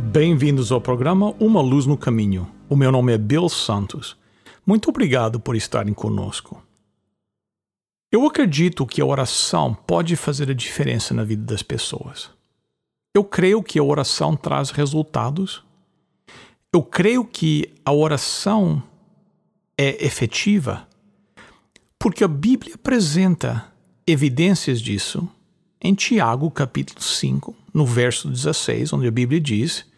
Bem-vindos ao programa Uma Luz no Caminho. O meu nome é Bill Santos. Muito obrigado por estarem conosco. Eu acredito que a oração pode fazer a diferença na vida das pessoas. Eu creio que a oração traz resultados. Eu creio que a oração é efetiva porque a Bíblia apresenta evidências disso em Tiago, capítulo 5, no verso 16, onde a Bíblia diz: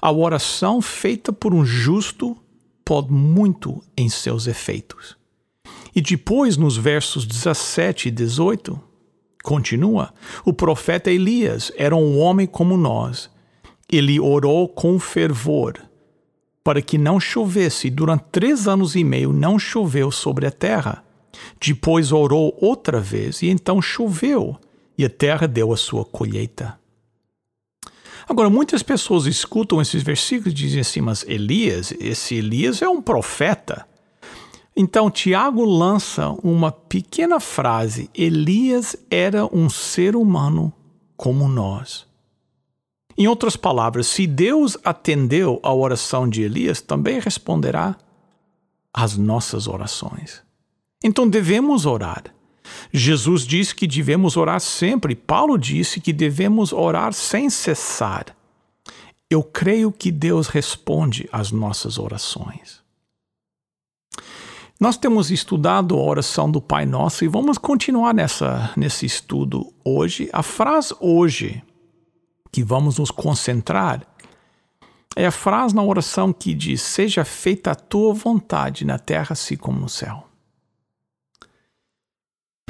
a oração feita por um justo pode muito em seus efeitos. E depois, nos versos 17 e 18, continua: o profeta Elias era um homem como nós. Ele orou com fervor para que não chovesse. Durante três anos e meio não choveu sobre a terra. Depois orou outra vez e então choveu, e a terra deu a sua colheita. Agora, muitas pessoas escutam esses versículos e dizem assim, mas Elias, esse Elias é um profeta. Então, Tiago lança uma pequena frase: Elias era um ser humano como nós. Em outras palavras, se Deus atendeu à oração de Elias, também responderá às nossas orações. Então devemos orar. Jesus disse que devemos orar sempre. Paulo disse que devemos orar sem cessar. Eu creio que Deus responde às nossas orações. Nós temos estudado a oração do Pai Nosso e vamos continuar nessa, nesse estudo hoje. A frase hoje que vamos nos concentrar é a frase na oração que diz: Seja feita a tua vontade na terra, assim como no céu.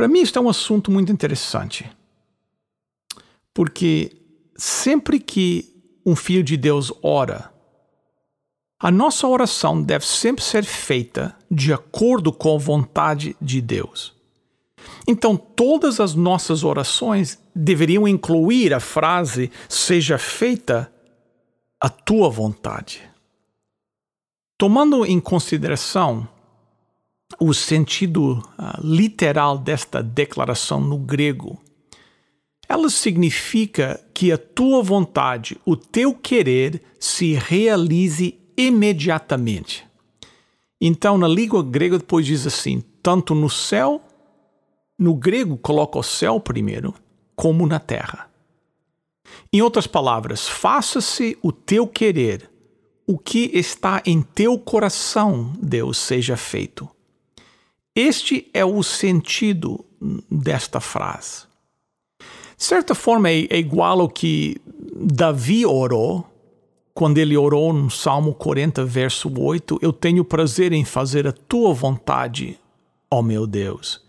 Para mim, isso é um assunto muito interessante. Porque sempre que um filho de Deus ora, a nossa oração deve sempre ser feita de acordo com a vontade de Deus. Então, todas as nossas orações deveriam incluir a frase: seja feita a tua vontade. Tomando em consideração o sentido uh, literal desta declaração no grego. Ela significa que a tua vontade, o teu querer, se realize imediatamente. Então, na língua grega, depois diz assim: tanto no céu, no grego coloca o céu primeiro, como na terra. Em outras palavras, faça-se o teu querer, o que está em teu coração, Deus, seja feito. Este é o sentido desta frase. De certa forma, é, é igual ao que Davi orou, quando ele orou no Salmo 40, verso 8: Eu tenho prazer em fazer a tua vontade, ó meu Deus.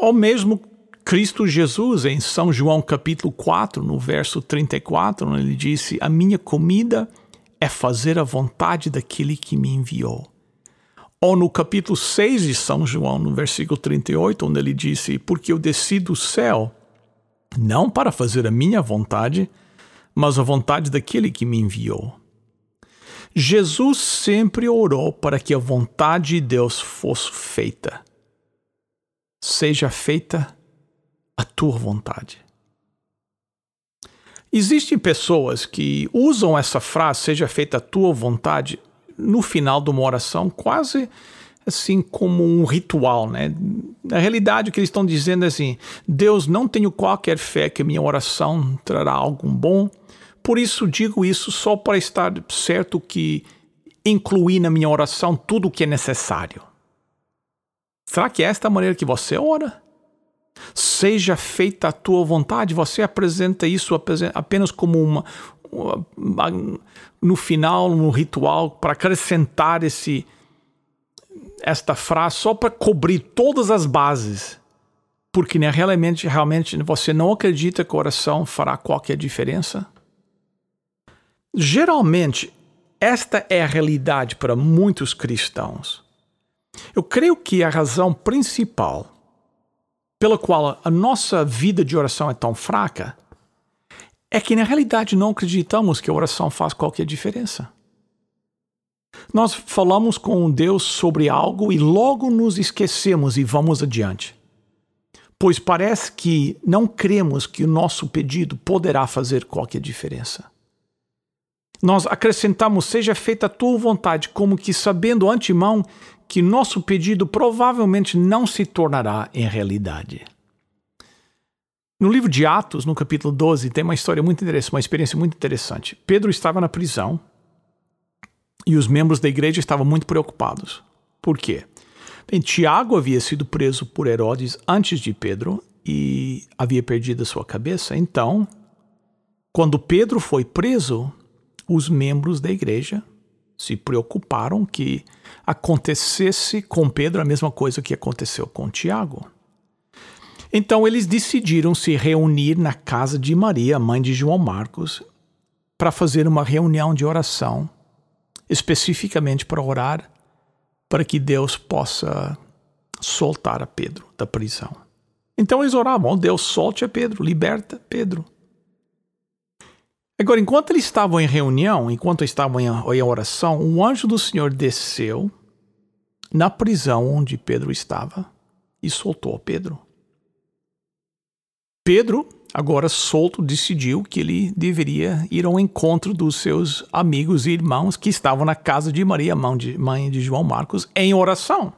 Ou mesmo Cristo Jesus, em São João capítulo 4, no verso 34, ele disse: A minha comida é fazer a vontade daquele que me enviou. Ou no capítulo 6 de São João, no versículo 38, onde ele disse: Porque eu desci do céu, não para fazer a minha vontade, mas a vontade daquele que me enviou. Jesus sempre orou para que a vontade de Deus fosse feita. Seja feita a tua vontade. Existem pessoas que usam essa frase, seja feita a tua vontade, no final de uma oração, quase assim como um ritual, né? Na realidade, o que eles estão dizendo é assim: Deus, não tenho qualquer fé que minha oração trará algo bom, por isso digo isso só para estar certo que incluí na minha oração tudo o que é necessário. Será que é esta a maneira que você ora? Seja feita a tua vontade, você apresenta isso apenas como uma, no final, no ritual, para acrescentar esse esta frase só para cobrir todas as bases. Porque né, realmente, realmente você não acredita que a oração fará qualquer diferença? Geralmente, esta é a realidade para muitos cristãos. Eu creio que a razão principal pela qual a nossa vida de oração é tão fraca é que na realidade não acreditamos que a oração faz qualquer diferença. Nós falamos com Deus sobre algo e logo nos esquecemos e vamos adiante. Pois parece que não cremos que o nosso pedido poderá fazer qualquer diferença nós acrescentamos: seja feita a tua vontade, como que sabendo antemão que nosso pedido provavelmente não se tornará em realidade. No livro de Atos, no capítulo 12, tem uma história muito interessante, uma experiência muito interessante. Pedro estava na prisão e os membros da igreja estavam muito preocupados. Por quê? Bem, Tiago havia sido preso por Herodes antes de Pedro e havia perdido a sua cabeça. Então, quando Pedro foi preso, os membros da igreja se preocuparam que acontecesse com Pedro a mesma coisa que aconteceu com Tiago. Então eles decidiram se reunir na casa de Maria, mãe de João Marcos, para fazer uma reunião de oração, especificamente para orar para que Deus possa soltar a Pedro da prisão. Então eles oravam: oh, Deus, solte a Pedro, liberta Pedro. Agora, enquanto eles estavam em reunião, enquanto estavam em oração, um anjo do Senhor desceu na prisão onde Pedro estava e soltou Pedro. Pedro, agora solto, decidiu que ele deveria ir ao encontro dos seus amigos e irmãos que estavam na casa de Maria, mãe de João Marcos, em oração.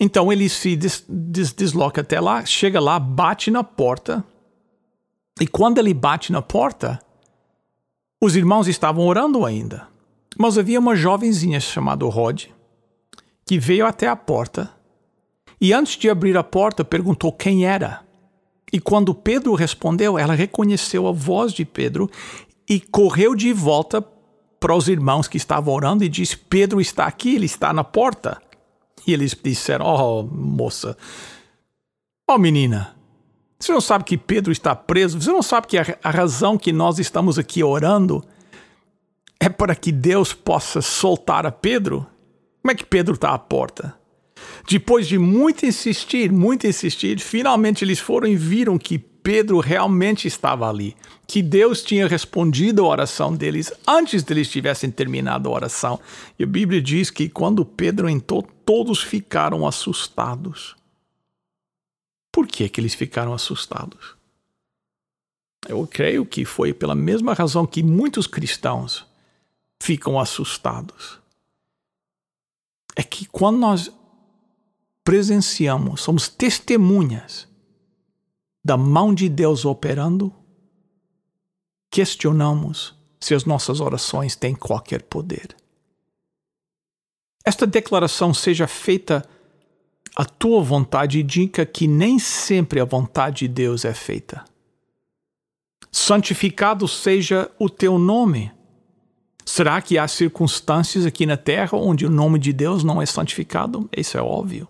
Então ele se des des desloca até lá, chega lá, bate na porta e quando ele bate na porta, os irmãos estavam orando ainda. Mas havia uma jovenzinha chamada Rod que veio até a porta e antes de abrir a porta perguntou quem era. E quando Pedro respondeu, ela reconheceu a voz de Pedro e correu de volta para os irmãos que estavam orando e disse: Pedro está aqui, ele está na porta. E eles disseram: Oh, moça, oh menina, você não sabe que Pedro está preso? Você não sabe que a, a razão que nós estamos aqui orando é para que Deus possa soltar a Pedro? Como é que Pedro está à porta? Depois de muito insistir, muito insistir, finalmente eles foram e viram que Pedro realmente estava ali, que Deus tinha respondido a oração deles antes de eles tivessem terminado a oração. E a Bíblia diz que quando Pedro entrou, todos ficaram assustados. Por que, que eles ficaram assustados? Eu creio que foi pela mesma razão que muitos cristãos ficam assustados. É que quando nós presenciamos, somos testemunhas da mão de Deus operando, questionamos se as nossas orações têm qualquer poder. Esta declaração seja feita a tua vontade indica que nem sempre a vontade de Deus é feita. Santificado seja o teu nome. Será que há circunstâncias aqui na terra onde o nome de Deus não é santificado? Isso é óbvio.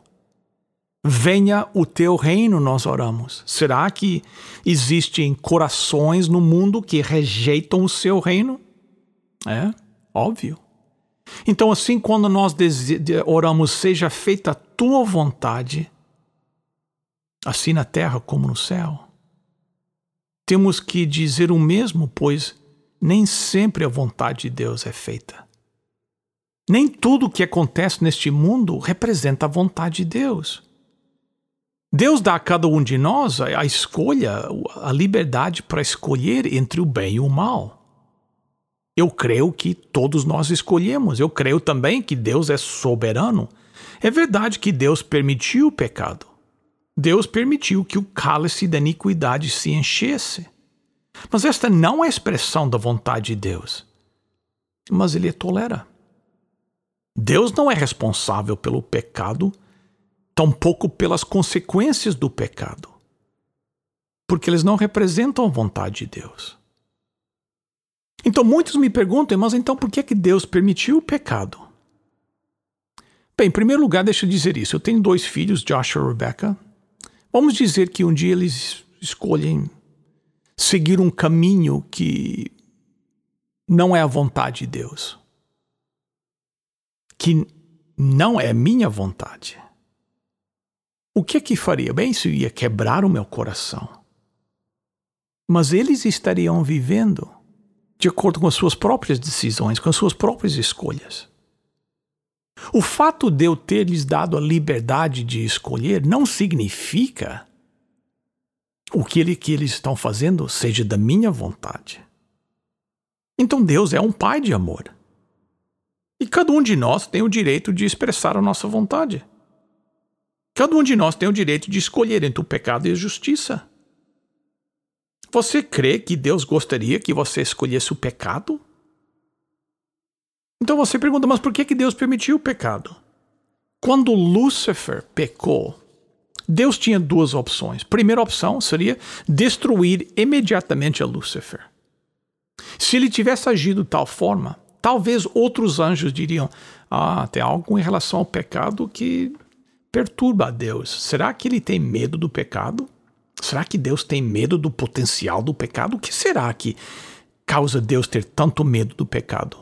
Venha o teu reino, nós oramos. Será que existem corações no mundo que rejeitam o seu reino? É, óbvio. Então, assim, quando nós oramos, seja feita a tua vontade, assim na terra como no céu, temos que dizer o mesmo, pois nem sempre a vontade de Deus é feita. Nem tudo o que acontece neste mundo representa a vontade de Deus. Deus dá a cada um de nós a escolha, a liberdade para escolher entre o bem e o mal. Eu creio que todos nós escolhemos. Eu creio também que Deus é soberano. É verdade que Deus permitiu o pecado. Deus permitiu que o cálice da iniquidade se enchesse. Mas esta não é expressão da vontade de Deus. Mas ele tolera. Deus não é responsável pelo pecado, tampouco pelas consequências do pecado. Porque eles não representam a vontade de Deus. Então muitos me perguntam, mas então por que, que Deus permitiu o pecado? Bem, em primeiro lugar, deixa eu dizer isso. Eu tenho dois filhos, Joshua e Rebecca. Vamos dizer que um dia eles escolhem seguir um caminho que não é a vontade de Deus. Que não é minha vontade. O que é que faria? Bem, isso ia quebrar o meu coração. Mas eles estariam vivendo de acordo com as suas próprias decisões, com as suas próprias escolhas. O fato de eu ter lhes dado a liberdade de escolher não significa o que, ele, que eles estão fazendo seja da minha vontade. Então Deus é um pai de amor. E cada um de nós tem o direito de expressar a nossa vontade. Cada um de nós tem o direito de escolher entre o pecado e a justiça. Você crê que Deus gostaria que você escolhesse o pecado? Então você pergunta, mas por que, que Deus permitiu o pecado? Quando Lúcifer pecou, Deus tinha duas opções. Primeira opção seria destruir imediatamente a Lúcifer. Se ele tivesse agido de tal forma, talvez outros anjos diriam: Ah, tem algo em relação ao pecado que perturba a Deus. Será que ele tem medo do pecado? Será que Deus tem medo do potencial do pecado? O que será que causa Deus ter tanto medo do pecado?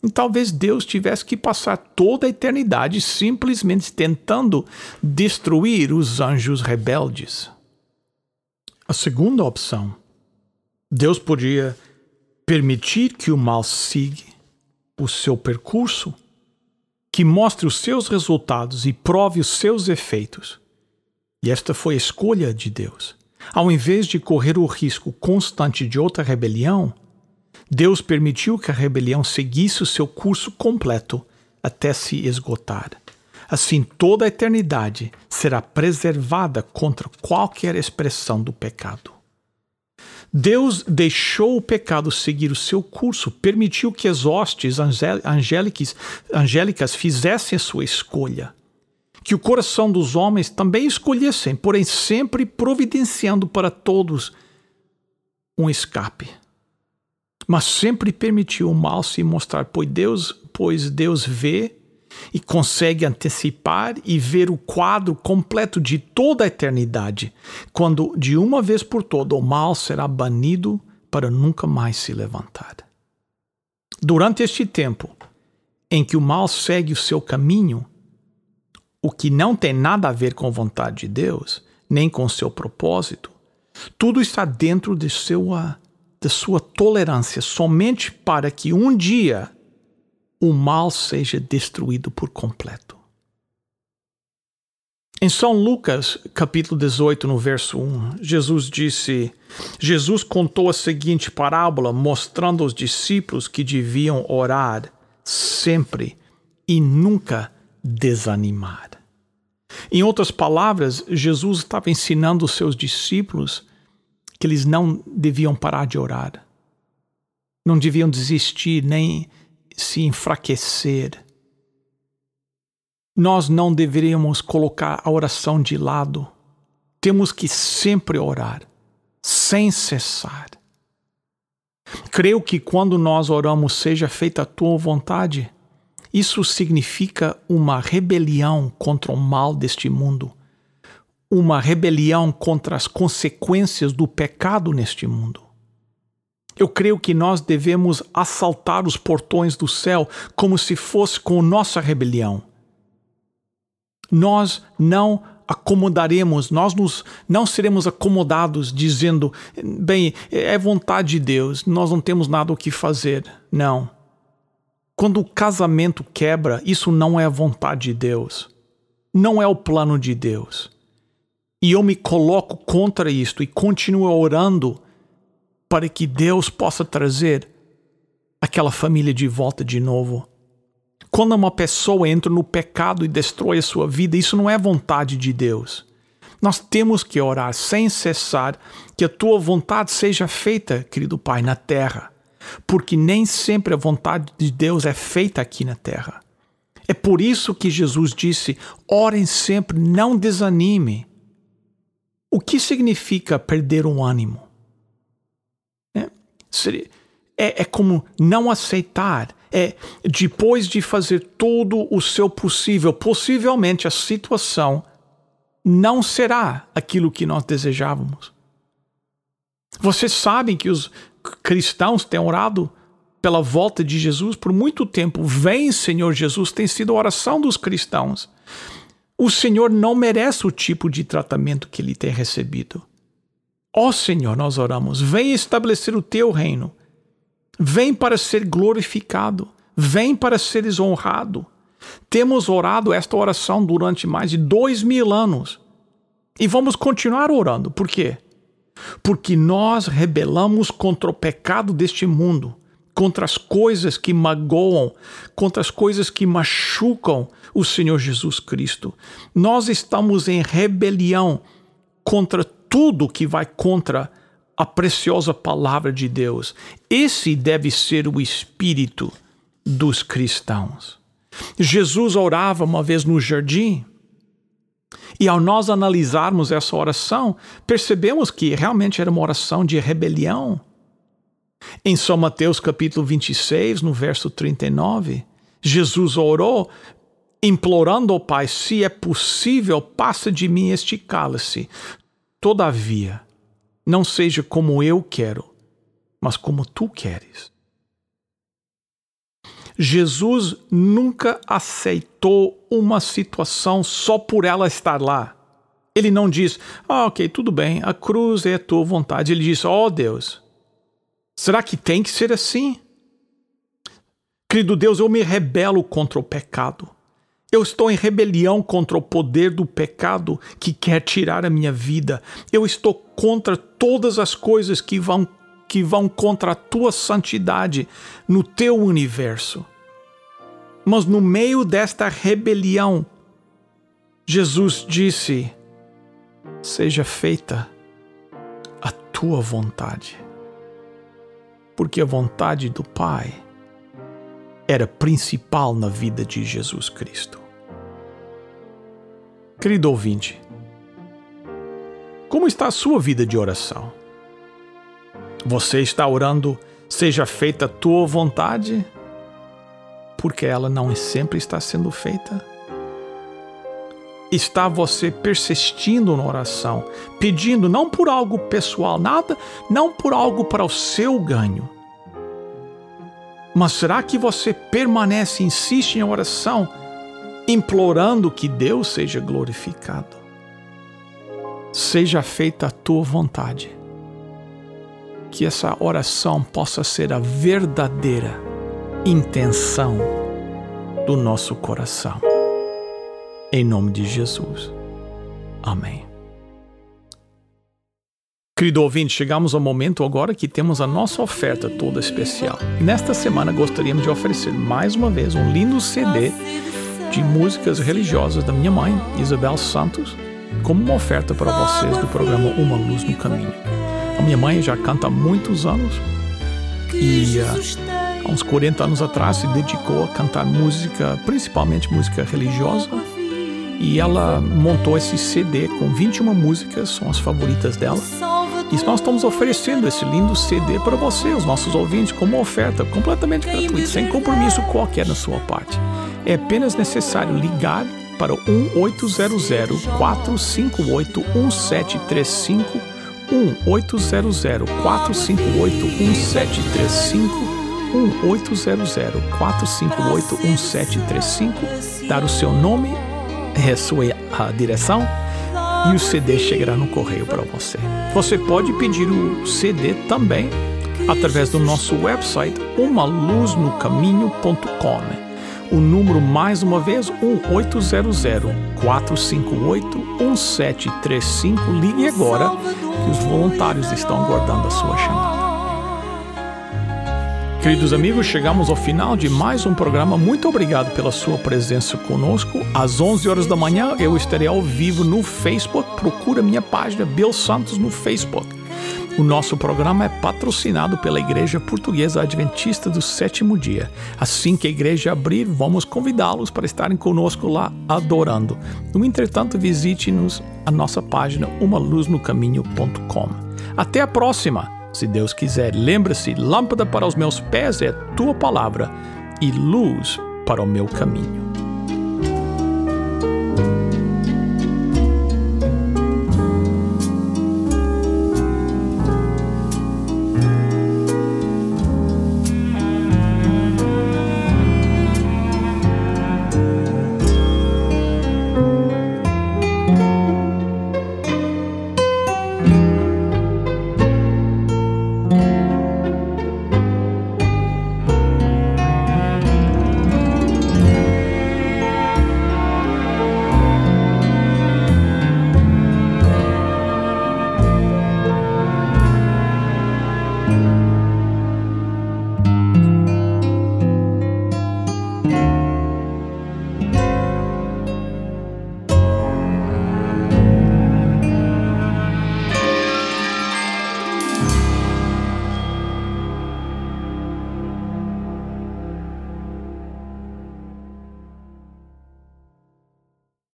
E talvez Deus tivesse que passar toda a eternidade simplesmente tentando destruir os anjos rebeldes. A segunda opção, Deus podia permitir que o mal siga o seu percurso, que mostre os seus resultados e prove os seus efeitos. E esta foi a escolha de Deus. Ao invés de correr o risco constante de outra rebelião, Deus permitiu que a rebelião seguisse o seu curso completo até se esgotar. Assim, toda a eternidade será preservada contra qualquer expressão do pecado. Deus deixou o pecado seguir o seu curso, permitiu que as hostes angélicas, angélicas fizessem a sua escolha, que o coração dos homens também escolhessem, porém sempre providenciando para todos um escape. Mas sempre permitiu o mal se mostrar, pois Deus, pois Deus vê e consegue antecipar e ver o quadro completo de toda a eternidade, quando de uma vez por todas o mal será banido para nunca mais se levantar. Durante este tempo em que o mal segue o seu caminho, o que não tem nada a ver com a vontade de Deus, nem com o seu propósito, tudo está dentro de sua de sua tolerância somente para que um dia o mal seja destruído por completo. Em São Lucas, capítulo 18, no verso 1, Jesus disse: Jesus contou a seguinte parábola, mostrando aos discípulos que deviam orar sempre e nunca desanimar. Em outras palavras, Jesus estava ensinando os seus discípulos que eles não deviam parar de orar, não deviam desistir nem se enfraquecer. Nós não deveríamos colocar a oração de lado. Temos que sempre orar, sem cessar. Creio que quando nós oramos, seja feita a tua vontade, isso significa uma rebelião contra o mal deste mundo uma rebelião contra as consequências do pecado neste mundo. Eu creio que nós devemos assaltar os portões do céu como se fosse com nossa rebelião. Nós não acomodaremos, nós nos, não seremos acomodados dizendo, bem, é vontade de Deus, nós não temos nada o que fazer. Não. Quando o casamento quebra, isso não é a vontade de Deus. Não é o plano de Deus e eu me coloco contra isto e continuo orando para que Deus possa trazer aquela família de volta de novo. Quando uma pessoa entra no pecado e destrói a sua vida, isso não é vontade de Deus. Nós temos que orar sem cessar que a tua vontade seja feita, querido Pai, na terra, porque nem sempre a vontade de Deus é feita aqui na terra. É por isso que Jesus disse: orem sempre, não desanime. O que significa perder um ânimo? É, é, como não aceitar. É depois de fazer todo o seu possível, possivelmente a situação não será aquilo que nós desejávamos. Vocês sabem que os cristãos têm orado pela volta de Jesus por muito tempo. Vem, Senhor Jesus, tem sido a oração dos cristãos. O Senhor não merece o tipo de tratamento que ele tem recebido. Ó oh, Senhor, nós oramos, vem estabelecer o teu reino. Vem para ser glorificado. Vem para seres honrado. Temos orado esta oração durante mais de dois mil anos. E vamos continuar orando. Por quê? Porque nós rebelamos contra o pecado deste mundo contra as coisas que magoam, contra as coisas que machucam o Senhor Jesus Cristo. Nós estamos em rebelião contra tudo que vai contra a preciosa palavra de Deus. Esse deve ser o espírito dos cristãos. Jesus orava uma vez no jardim. E ao nós analisarmos essa oração, percebemos que realmente era uma oração de rebelião em São Mateus capítulo 26, no verso 39, Jesus orou implorando ao Pai: se é possível, passa de mim este cálice. Todavia, não seja como eu quero, mas como tu queres. Jesus nunca aceitou uma situação só por ela estar lá. Ele não diz, ah, ok, tudo bem, a cruz é a tua vontade. Ele diz, ó oh, Deus, Será que tem que ser assim? Querido Deus, eu me rebelo contra o pecado. Eu estou em rebelião contra o poder do pecado que quer tirar a minha vida. Eu estou contra todas as coisas que vão que vão contra a tua santidade no teu universo. Mas no meio desta rebelião, Jesus disse: Seja feita a tua vontade porque a vontade do Pai era principal na vida de Jesus Cristo. Querido ouvinte, como está a sua vida de oração? Você está orando, seja feita a tua vontade, porque ela não sempre está sendo feita? Está você persistindo na oração, pedindo não por algo pessoal, nada, não por algo para o seu ganho. Mas será que você permanece, insiste em oração, implorando que Deus seja glorificado? Seja feita a tua vontade. Que essa oração possa ser a verdadeira intenção do nosso coração. Em nome de Jesus. Amém. Querido ouvinte, chegamos ao momento agora que temos a nossa oferta toda especial. nesta semana gostaríamos de oferecer mais uma vez um lindo CD de músicas religiosas da minha mãe, Isabel Santos, como uma oferta para vocês do programa Uma Luz no Caminho. A minha mãe já canta há muitos anos e uh, há uns 40 anos atrás se dedicou a cantar música, principalmente música religiosa e ela montou esse CD com 21 músicas, são as favoritas dela. E nós estamos oferecendo esse lindo CD para você, os nossos ouvintes, como oferta completamente gratuita, sem compromisso qualquer na sua parte. É apenas necessário ligar para o 1800 458 1735 1800 458 1735 1800 458 1735 dar o seu nome é a sua a direção e o CD chegará no correio para você. Você pode pedir o CD também através do nosso website umaluznocaminho.com. O número mais uma vez 1800 458 1735. Ligue agora que os voluntários estão aguardando a sua chamada. Queridos amigos, chegamos ao final de mais um programa. Muito obrigado pela sua presença conosco. Às 11 horas da manhã eu estarei ao vivo no Facebook. Procura minha página Bill Santos no Facebook. O nosso programa é patrocinado pela Igreja Portuguesa Adventista do Sétimo Dia. Assim que a igreja abrir, vamos convidá-los para estarem conosco lá adorando. No entretanto, visite-nos a nossa página umaluznocaminho.com. Até a próxima! Se Deus quiser, lembre-se: lâmpada para os meus pés é tua palavra e luz para o meu caminho.